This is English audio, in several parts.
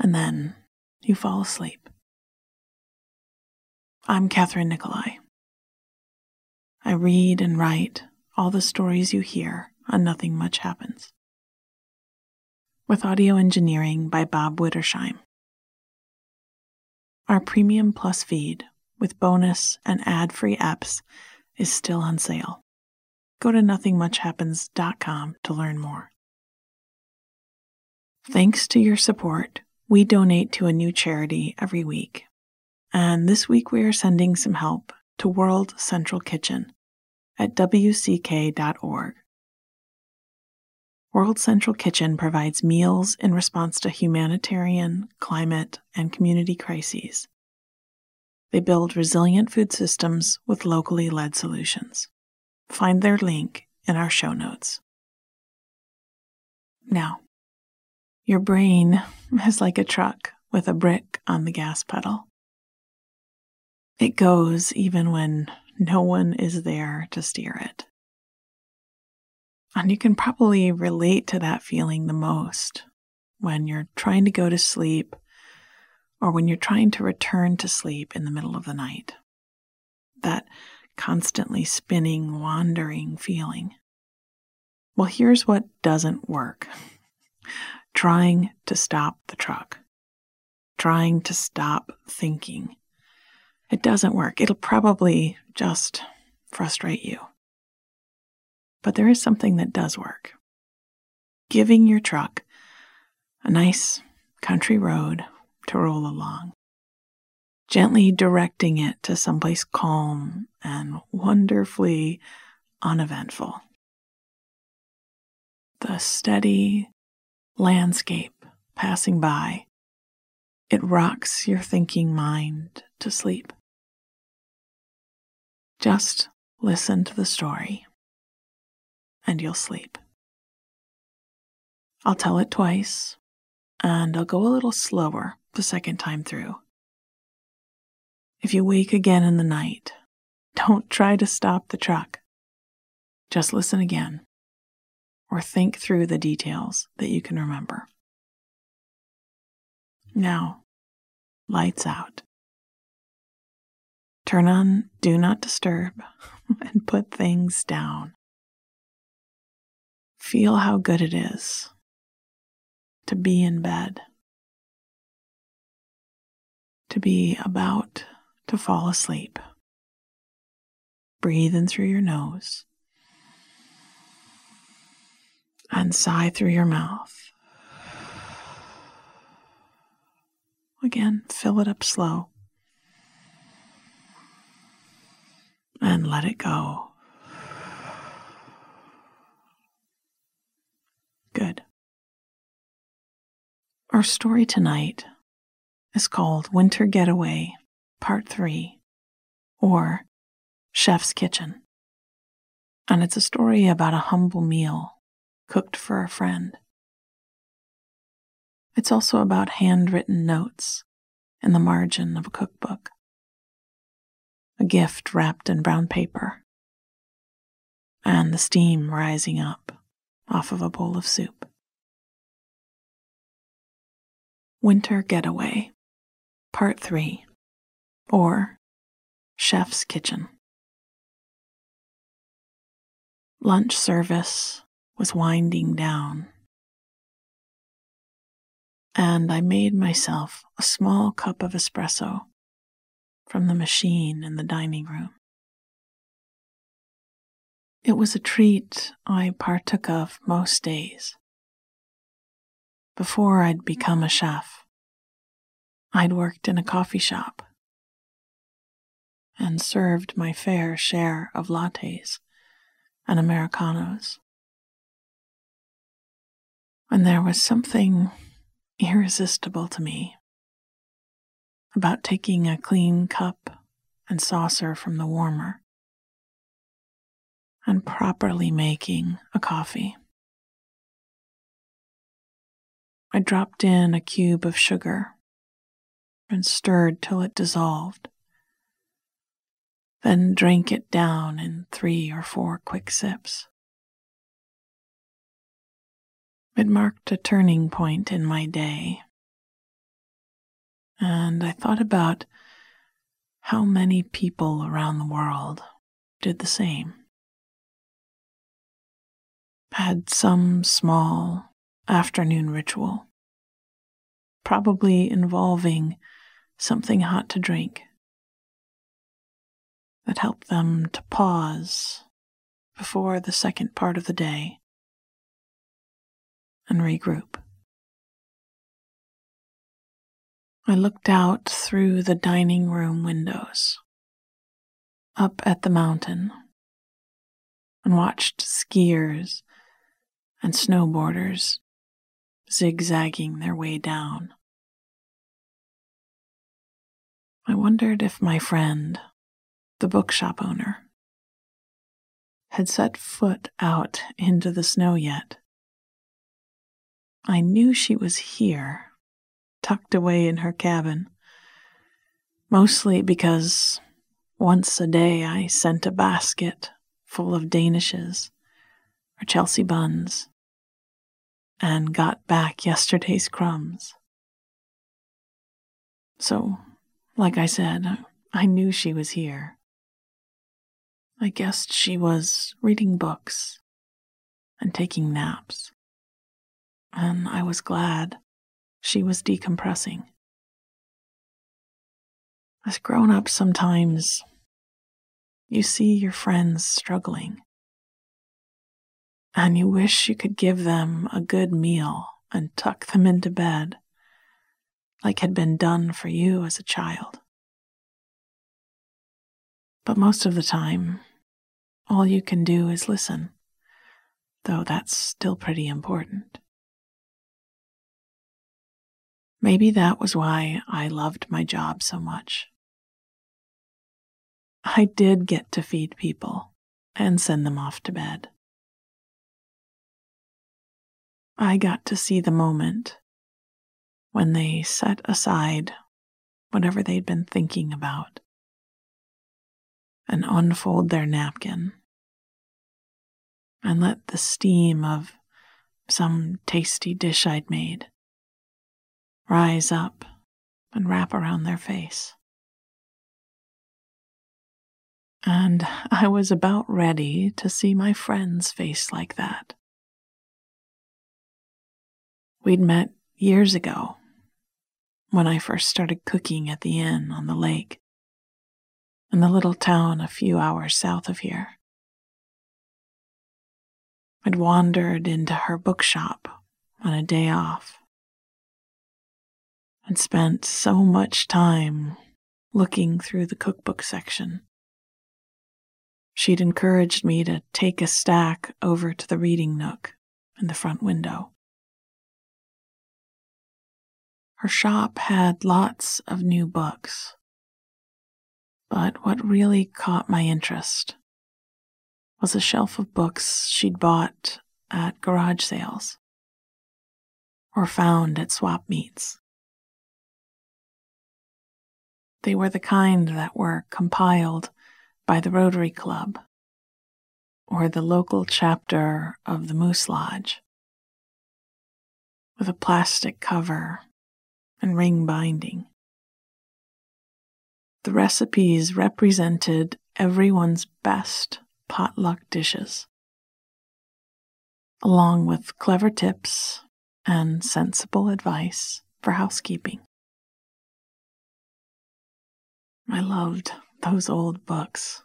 and then you fall asleep. I'm Catherine Nikolai. I read and write all the stories you hear on Nothing Much Happens. With audio engineering by Bob Wittersheim. Our Premium Plus feed with bonus and ad free apps is still on sale. Go to nothingmuchhappens.com to learn more. Thanks to your support, we donate to a new charity every week. And this week we are sending some help to World Central Kitchen at wck.org. World Central Kitchen provides meals in response to humanitarian, climate, and community crises. They build resilient food systems with locally led solutions. Find their link in our show notes. Now, your brain is like a truck with a brick on the gas pedal. It goes even when no one is there to steer it. And you can probably relate to that feeling the most when you're trying to go to sleep or when you're trying to return to sleep in the middle of the night. That constantly spinning, wandering feeling. Well, here's what doesn't work trying to stop the truck, trying to stop thinking. It doesn't work. It'll probably just frustrate you. But there is something that does work. Giving your truck a nice country road to roll along, gently directing it to someplace calm and wonderfully uneventful. The steady landscape passing by. It rocks your thinking mind to sleep. Just listen to the story and you'll sleep. I'll tell it twice and I'll go a little slower the second time through. If you wake again in the night, don't try to stop the truck. Just listen again or think through the details that you can remember. Now, lights out. Turn on Do Not Disturb and put things down. Feel how good it is to be in bed, to be about to fall asleep. Breathe in through your nose and sigh through your mouth. Again, fill it up slow and let it go. Good. Our story tonight is called Winter Getaway, Part 3, or Chef's Kitchen. And it's a story about a humble meal cooked for a friend. It's also about handwritten notes in the margin of a cookbook, a gift wrapped in brown paper, and the steam rising up off of a bowl of soup. Winter Getaway, Part 3, or Chef's Kitchen. Lunch service was winding down, and I made myself a small cup of espresso from the machine in the dining room. It was a treat I partook of most days. Before I'd become a chef, I'd worked in a coffee shop and served my fair share of lattes and Americanos. And there was something irresistible to me about taking a clean cup and saucer from the warmer and properly making a coffee. I dropped in a cube of sugar and stirred till it dissolved, then drank it down in three or four quick sips. It marked a turning point in my day, and I thought about how many people around the world did the same. Had some small afternoon ritual, probably involving something hot to drink that helped them to pause before the second part of the day and regroup. I looked out through the dining room windows, up at the mountain, and watched skiers and snowboarders zigzagging their way down. I wondered if my friend, the bookshop owner, had set foot out into the snow yet. I knew she was here, tucked away in her cabin, mostly because once a day I sent a basket full of Danishes or Chelsea buns and got back yesterday's crumbs. So, like I said, I knew she was here. I guessed she was reading books and taking naps, and I was glad she was decompressing. As grown ups, sometimes you see your friends struggling and you wish you could give them a good meal and tuck them into bed like had been done for you as a child. But most of the time, all you can do is listen, though that's still pretty important. Maybe that was why I loved my job so much. I did get to feed people and send them off to bed. I got to see the moment when they set aside whatever they'd been thinking about and unfold their napkin and let the steam of some tasty dish I'd made rise up and wrap around their face. And I was about ready to see my friend's face like that. We'd met years ago when I first started cooking at the inn on the lake in the little town a few hours south of here. I'd wandered into her bookshop on a day off and spent so much time looking through the cookbook section. She'd encouraged me to take a stack over to the reading nook in the front window. Her shop had lots of new books. But what really caught my interest was a shelf of books she'd bought at garage sales or found at swap meets. They were the kind that were compiled by the Rotary Club or the local chapter of the Moose Lodge with a plastic cover and ring binding. The recipes represented everyone's best potluck dishes, along with clever tips and sensible advice for housekeeping. I loved those old books.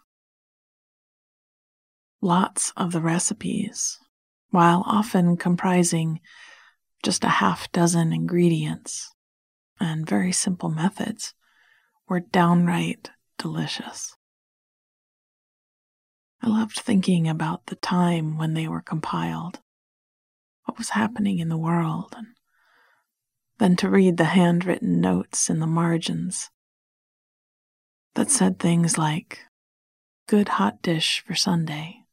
Lots of the recipes, while often comprising just a half dozen ingredients and very simple methods, were downright delicious. I loved thinking about the time when they were compiled, what was happening in the world, and then to read the handwritten notes in the margins that said things like, Good hot dish for Sunday.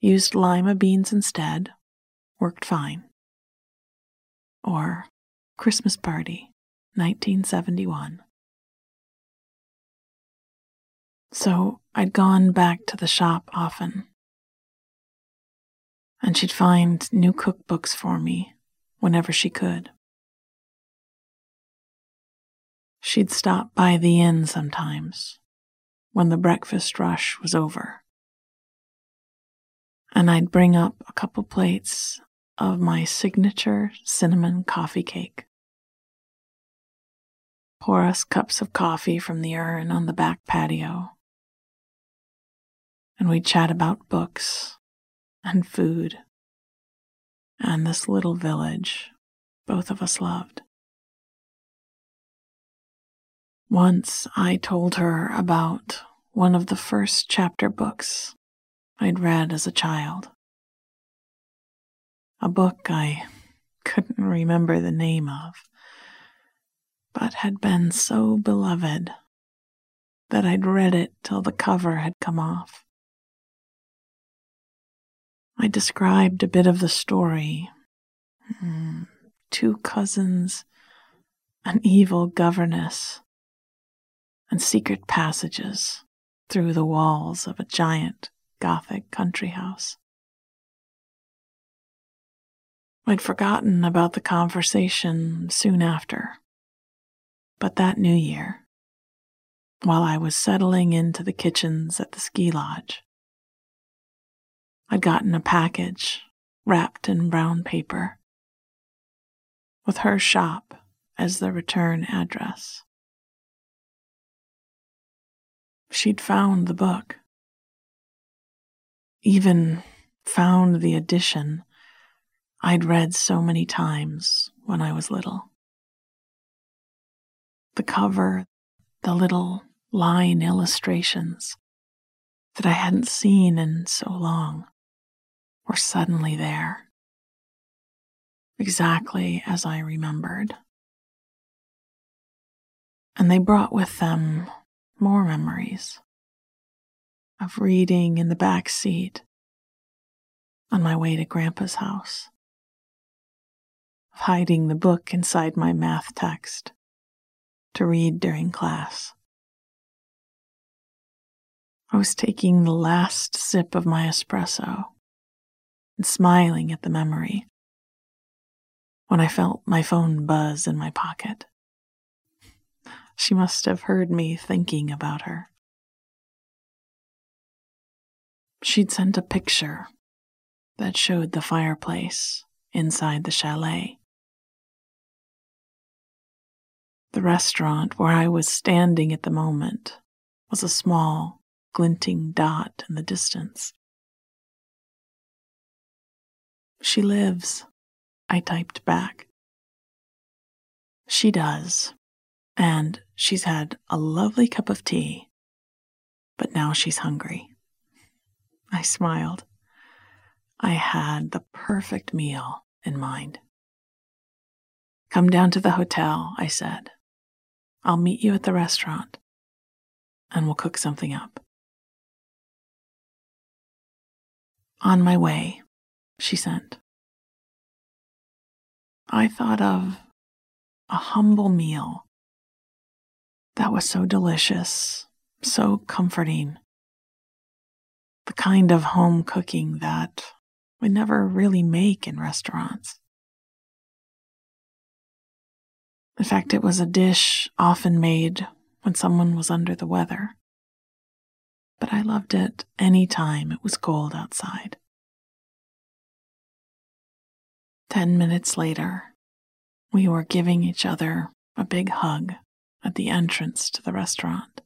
Used lima beans instead, worked fine. Or Christmas Party, 1971. So I'd gone back to the shop often. And she'd find new cookbooks for me whenever she could. She'd stop by the inn sometimes when the breakfast rush was over. And I'd bring up a couple plates of my signature cinnamon coffee cake. Pour us cups of coffee from the urn on the back patio. And we'd chat about books and food and this little village both of us loved. Once I told her about one of the first chapter books I'd read as a child. A book I couldn't remember the name of, but had been so beloved that I'd read it till the cover had come off. I described a bit of the story. Hmm, two cousins, an evil governess, and secret passages through the walls of a giant Gothic country house. I'd forgotten about the conversation soon after, but that new year, while I was settling into the kitchens at the ski lodge, I'd gotten a package wrapped in brown paper with her shop as the return address. She'd found the book, even found the edition I'd read so many times when I was little. The cover, the little line illustrations that I hadn't seen in so long were suddenly there, exactly as I remembered. And they brought with them more memories of reading in the back seat on my way to Grandpa's house, of hiding the book inside my math text to read during class. I was taking the last sip of my espresso and smiling at the memory when I felt my phone buzz in my pocket. She must have heard me thinking about her. She'd sent a picture that showed the fireplace inside the chalet. The restaurant where I was standing at the moment was a small, glinting dot in the distance. She lives, I typed back. She does, and she's had a lovely cup of tea, but now she's hungry. I smiled. I had the perfect meal in mind. Come down to the hotel, I said. I'll meet you at the restaurant, and we'll cook something up. On my way, she sent. I thought of a humble meal That was so delicious, so comforting. The kind of home cooking that we never really make in restaurants. In fact, it was a dish often made when someone was under the weather. But I loved it any time it was cold outside. Ten minutes later, we were giving each other a big hug at the entrance to the restaurant.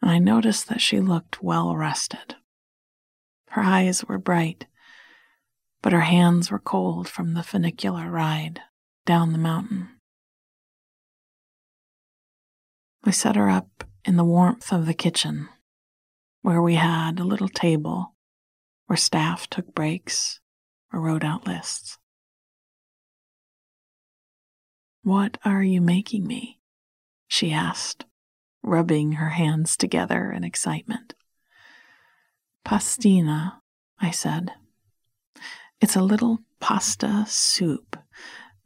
And I noticed that she looked well rested. Her eyes were bright, but her hands were cold from the funicular ride down the mountain. We set her up in the warmth of the kitchen, where we had a little table where staff took breaks or wrote out lists. What are you making me? she asked, rubbing her hands together in excitement. Pastina, I said. It's a little pasta soup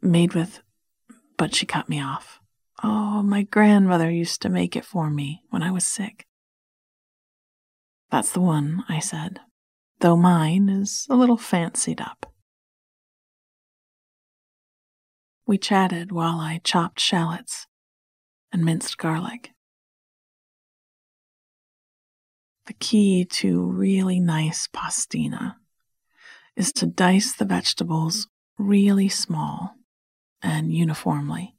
made with, but she cut me off. Oh, my grandmother used to make it for me when I was sick. That's the one, I said, though mine is a little fancied up. We chatted while I chopped shallots and minced garlic. The key to really nice pastina is to dice the vegetables really small and uniformly.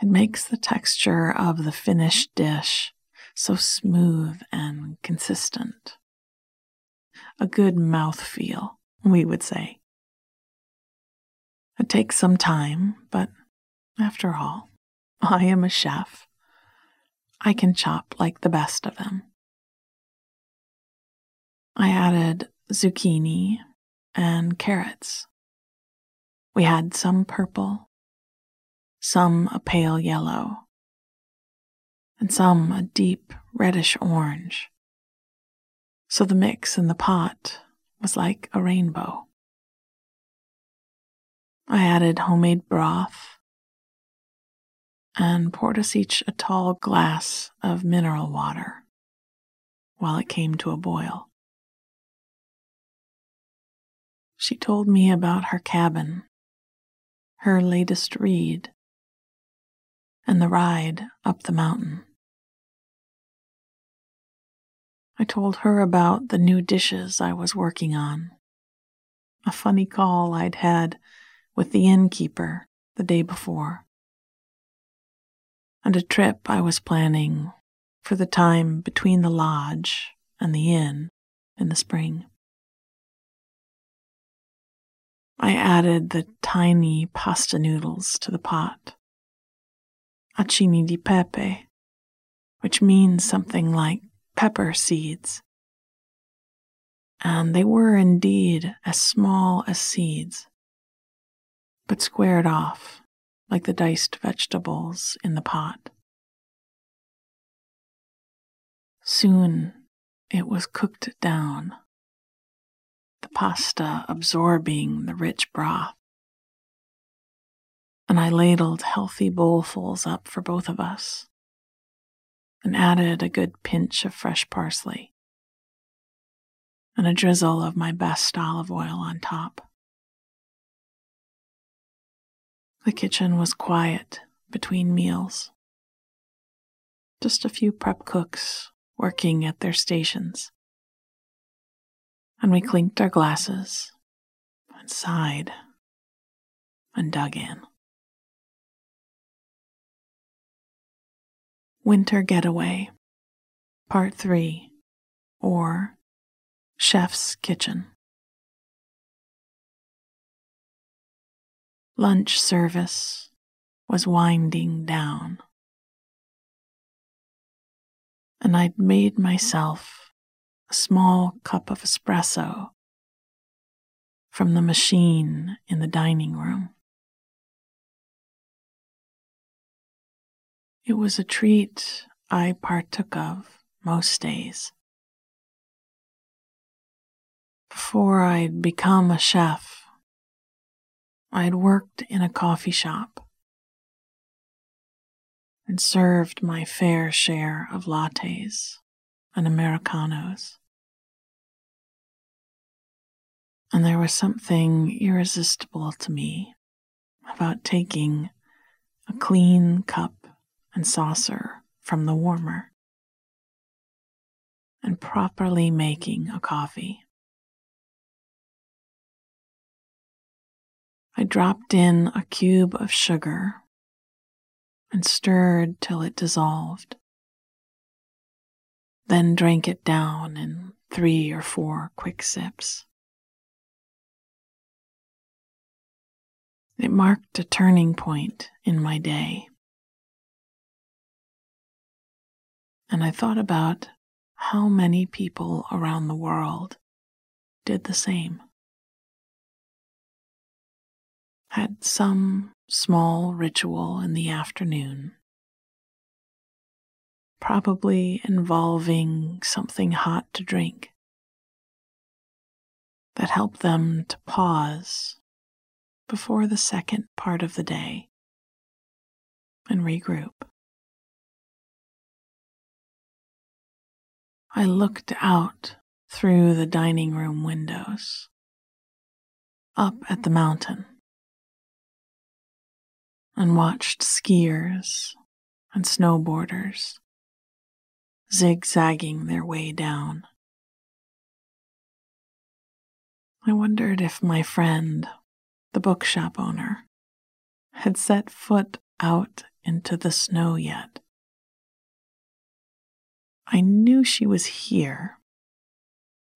It makes the texture of the finished dish so smooth and consistent. A good mouth feel, we would say. It takes some time, but after all, I am a chef. I can chop like the best of them. I added zucchini and carrots we had some purple, some a pale yellow, and some a deep reddish orange. So the mix in the pot was like a rainbow. I added homemade broth and poured us each a tall glass of mineral water while it came to a boil. She told me about her cabin her latest read, and the ride up the mountain. I told her about the new dishes I was working on, a funny call I'd had with the innkeeper the day before, and a trip I was planning for the time between the lodge and the inn in the spring. I added the tiny pasta noodles to the pot. Acini di pepe, which means something like pepper seeds. And they were indeed as small as seeds, but squared off like the diced vegetables in the pot. Soon it was cooked down the pasta absorbing the rich broth. And I ladled healthy bowlfuls up for both of us and added a good pinch of fresh parsley and a drizzle of my best olive oil on top. The kitchen was quiet between meals. Just a few prep cooks working at their stations and we clinked our glasses and sighed and dug in. Winter Getaway, Part 3, or Chef's Kitchen. Lunch service was winding down, and I'd made myself a small cup of espresso from the machine in the dining room. It was a treat I partook of most days. Before I'd become a chef, I'd worked in a coffee shop and served my fair share of lattes and Americanos. And there was something irresistible to me about taking a clean cup and saucer from the warmer and properly making a coffee. I dropped in a cube of sugar and stirred till it dissolved, then drank it down in three or four quick sips. It marked a turning point in my day. And I thought about how many people around the world did the same. Had some small ritual in the afternoon, probably involving something hot to drink that helped them to pause before the second part of the day and regroup. I looked out through the dining room windows, up at the mountain, and watched skiers and snowboarders zigzagging their way down. I wondered if my friend the bookshop owner, had set foot out into the snow yet. I knew she was here,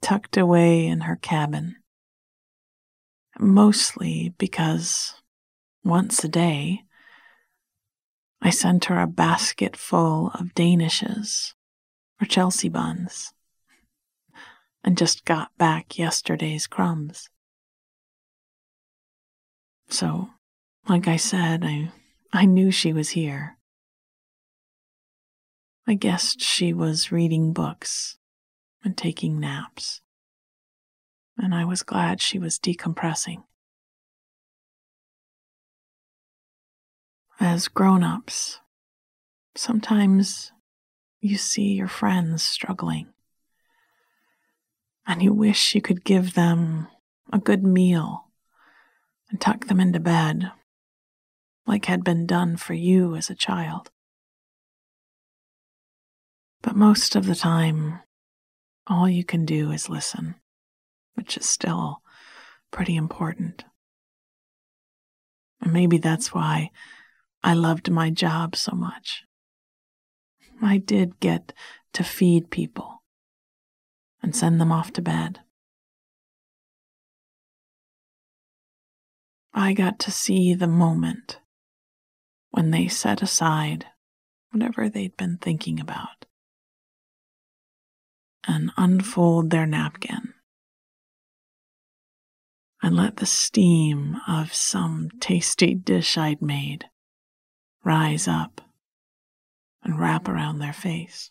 tucked away in her cabin, mostly because once a day I sent her a basket full of Danishes or Chelsea buns and just got back yesterday's crumbs. So, like I said, I, I knew she was here. I guessed she was reading books and taking naps, and I was glad she was decompressing. As grown ups, sometimes you see your friends struggling, and you wish you could give them a good meal and tuck them into bed, like had been done for you as a child. But most of the time, all you can do is listen, which is still pretty important. And maybe that's why I loved my job so much. I did get to feed people and send them off to bed. I got to see the moment when they set aside whatever they'd been thinking about and unfold their napkin and let the steam of some tasty dish I'd made rise up and wrap around their face.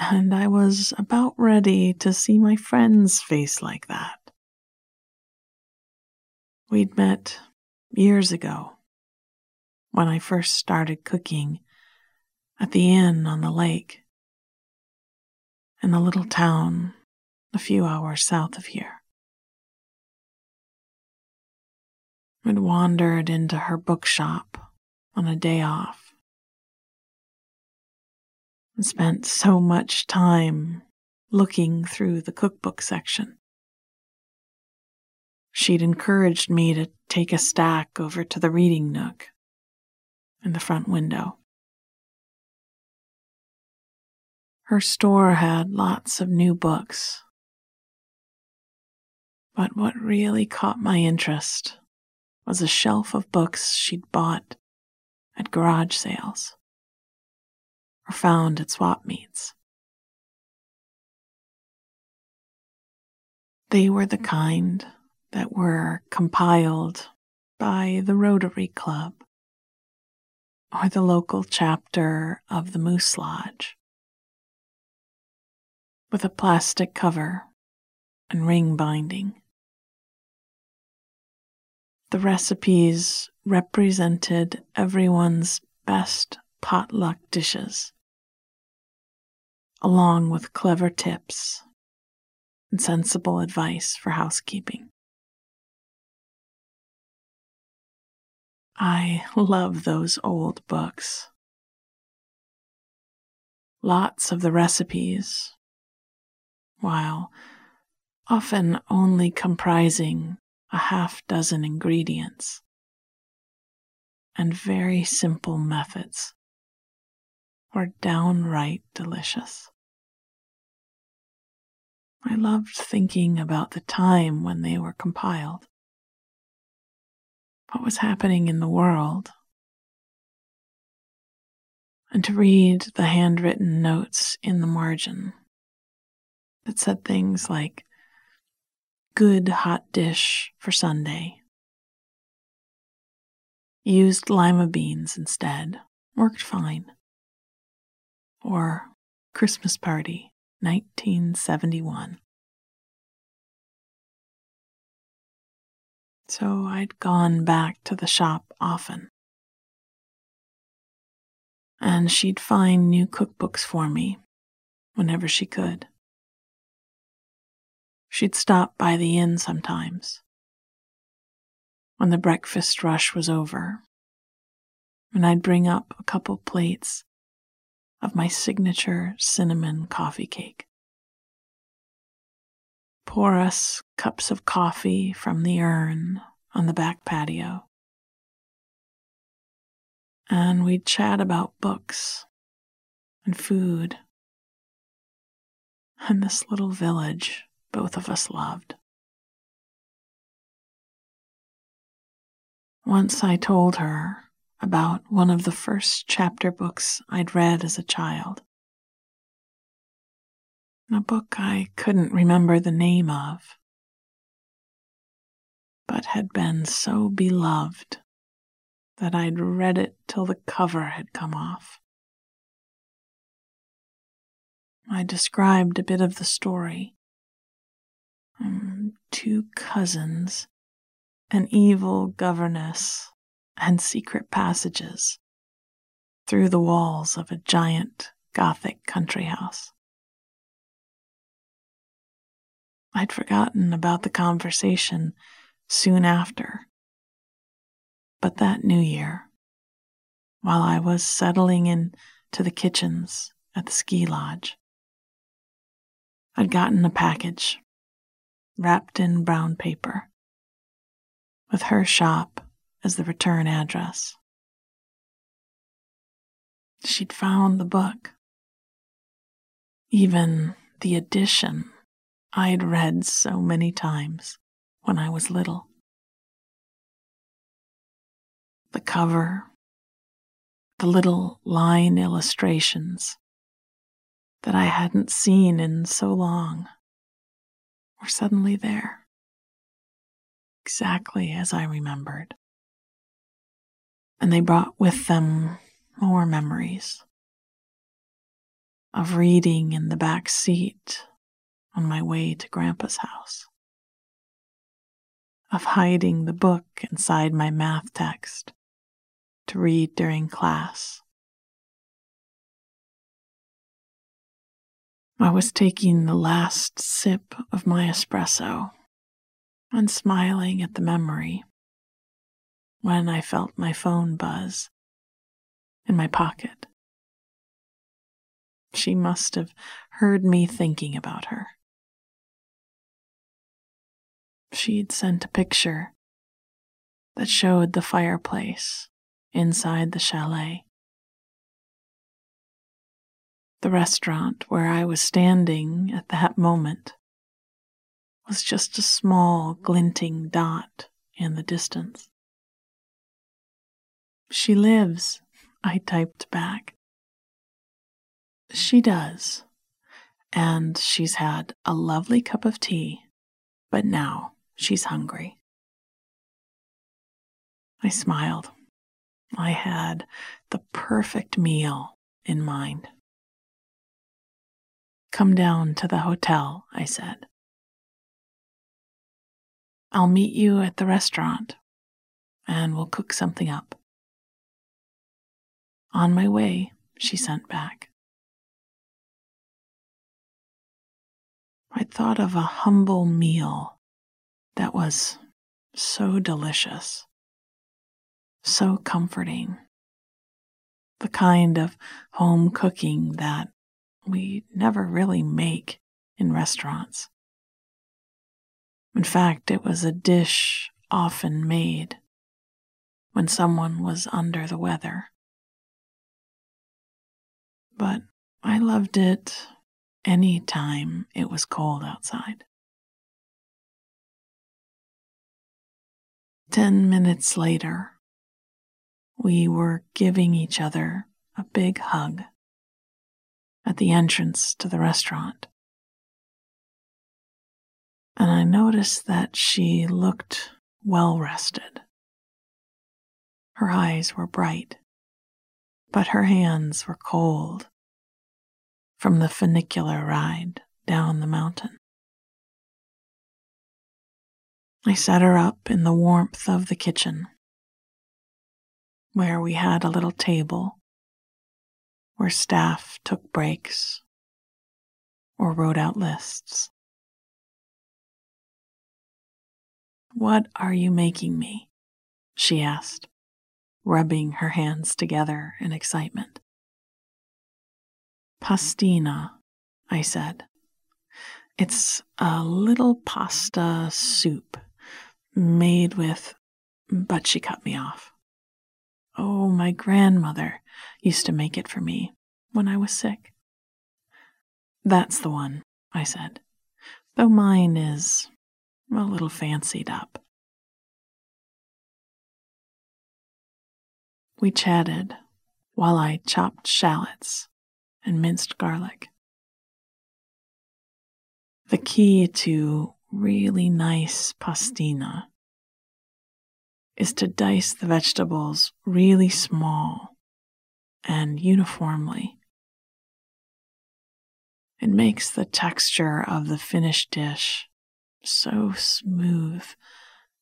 and I was about ready to see my friend's face like that. We'd met years ago when I first started cooking at the inn on the lake in a little town a few hours south of here. I'd wandered into her bookshop on a day off and spent so much time looking through the cookbook section. She'd encouraged me to take a stack over to the reading nook in the front window. Her store had lots of new books. But what really caught my interest was a shelf of books she'd bought at garage sales or found at swap meets. They were the kind that were compiled by the Rotary Club or the local chapter of the Moose Lodge, with a plastic cover and ring binding. The recipes represented everyone's best potluck dishes, along with clever tips and sensible advice for housekeeping. I love those old books. Lots of the recipes, while often only comprising a half dozen ingredients and very simple methods, were downright delicious. I loved thinking about the time when they were compiled what was happening in the world, and to read the handwritten notes in the margin that said things like, good hot dish for Sunday. Used lima beans instead, worked fine. Or Christmas Party, 1971. so I'd gone back to the shop often. And she'd find new cookbooks for me whenever she could. She'd stop by the inn sometimes when the breakfast rush was over, and I'd bring up a couple plates of my signature cinnamon coffee cake. Pour us cups of coffee from the urn on the back patio. And we'd chat about books and food and this little village both of us loved. Once I told her about one of the first chapter books I'd read as a child a book I couldn't remember the name of, but had been so beloved that I'd read it till the cover had come off. I described a bit of the story. Um, two cousins, an evil governess, and secret passages through the walls of a giant Gothic country house. I'd forgotten about the conversation soon after. But that new year, while I was settling in to the kitchens at the ski lodge, I'd gotten a package wrapped in brown paper with her shop as the return address. She'd found the book, even the edition I'd read so many times when I was little. The cover, the little line illustrations that I hadn't seen in so long were suddenly there, exactly as I remembered. And they brought with them more memories of reading in the back seat on my way to Grandpa's house, of hiding the book inside my math text to read during class. I was taking the last sip of my espresso and smiling at the memory when I felt my phone buzz in my pocket. She must have heard me thinking about her she'd sent a picture that showed the fireplace inside the chalet. The restaurant where I was standing at that moment was just a small glinting dot in the distance. She lives, I typed back. She does, and she's had a lovely cup of tea, but now She's hungry. I smiled. I had the perfect meal in mind. Come down to the hotel, I said. I'll meet you at the restaurant and we'll cook something up. On my way, she sent back. I thought of a humble meal that was so delicious, so comforting, the kind of home cooking that we never really make in restaurants. In fact, it was a dish often made when someone was under the weather. But I loved it any time it was cold outside. Ten minutes later, we were giving each other a big hug at the entrance to the restaurant. And I noticed that she looked well rested. Her eyes were bright, but her hands were cold from the funicular ride down the mountain. I set her up in the warmth of the kitchen, where we had a little table where staff took breaks or wrote out lists. What are you making me? she asked, rubbing her hands together in excitement. Pastina, I said. It's a little pasta soup made with, but she cut me off. Oh, my grandmother used to make it for me when I was sick. That's the one, I said, though mine is a little fancied up. We chatted while I chopped shallots and minced garlic. The key to really nice pastina is to dice the vegetables really small and uniformly. It makes the texture of the finished dish so smooth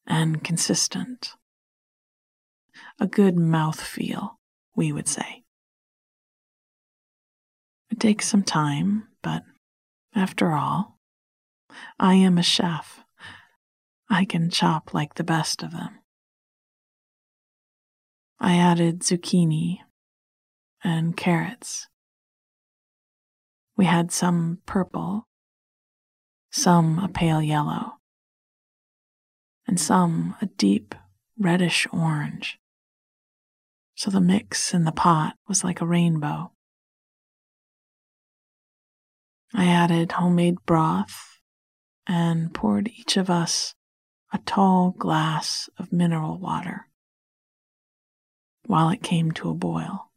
and consistent. A good mouth feel, we would say. It takes some time, but after all, I am a chef. I can chop like the best of them. I added zucchini and carrots. We had some purple, some a pale yellow, and some a deep reddish orange. So the mix in the pot was like a rainbow. I added homemade broth and poured each of us a tall glass of mineral water while it came to a boil.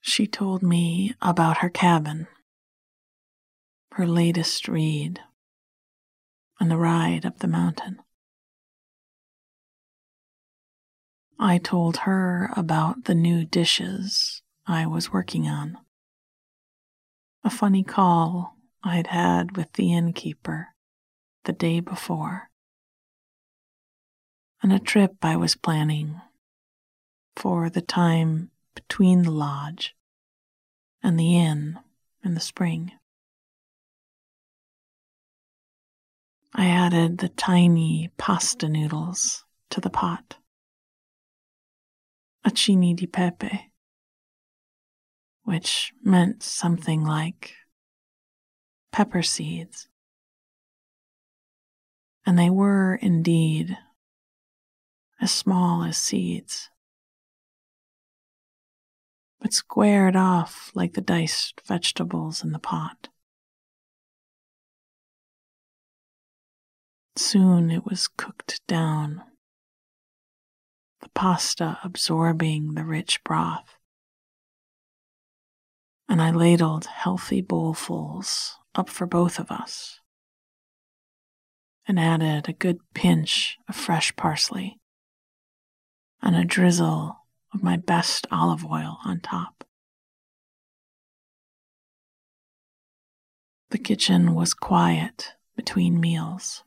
She told me about her cabin, her latest read, and the ride up the mountain. I told her about the new dishes I was working on a funny call I'd had with the innkeeper the day before, and a trip I was planning for the time between the lodge and the inn in the spring. I added the tiny pasta noodles to the pot. Acini di pepe which meant something like pepper seeds. And they were indeed as small as seeds, but squared off like the diced vegetables in the pot. Soon it was cooked down, the pasta absorbing the rich broth and I ladled healthy bowlfuls up for both of us and added a good pinch of fresh parsley and a drizzle of my best olive oil on top. The kitchen was quiet between meals.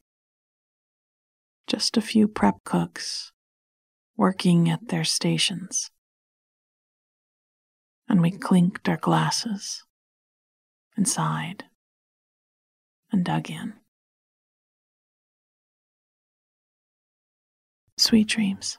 just a few prep cooks working at their stations. And we clinked our glasses and sighed and dug in. Sweet dreams.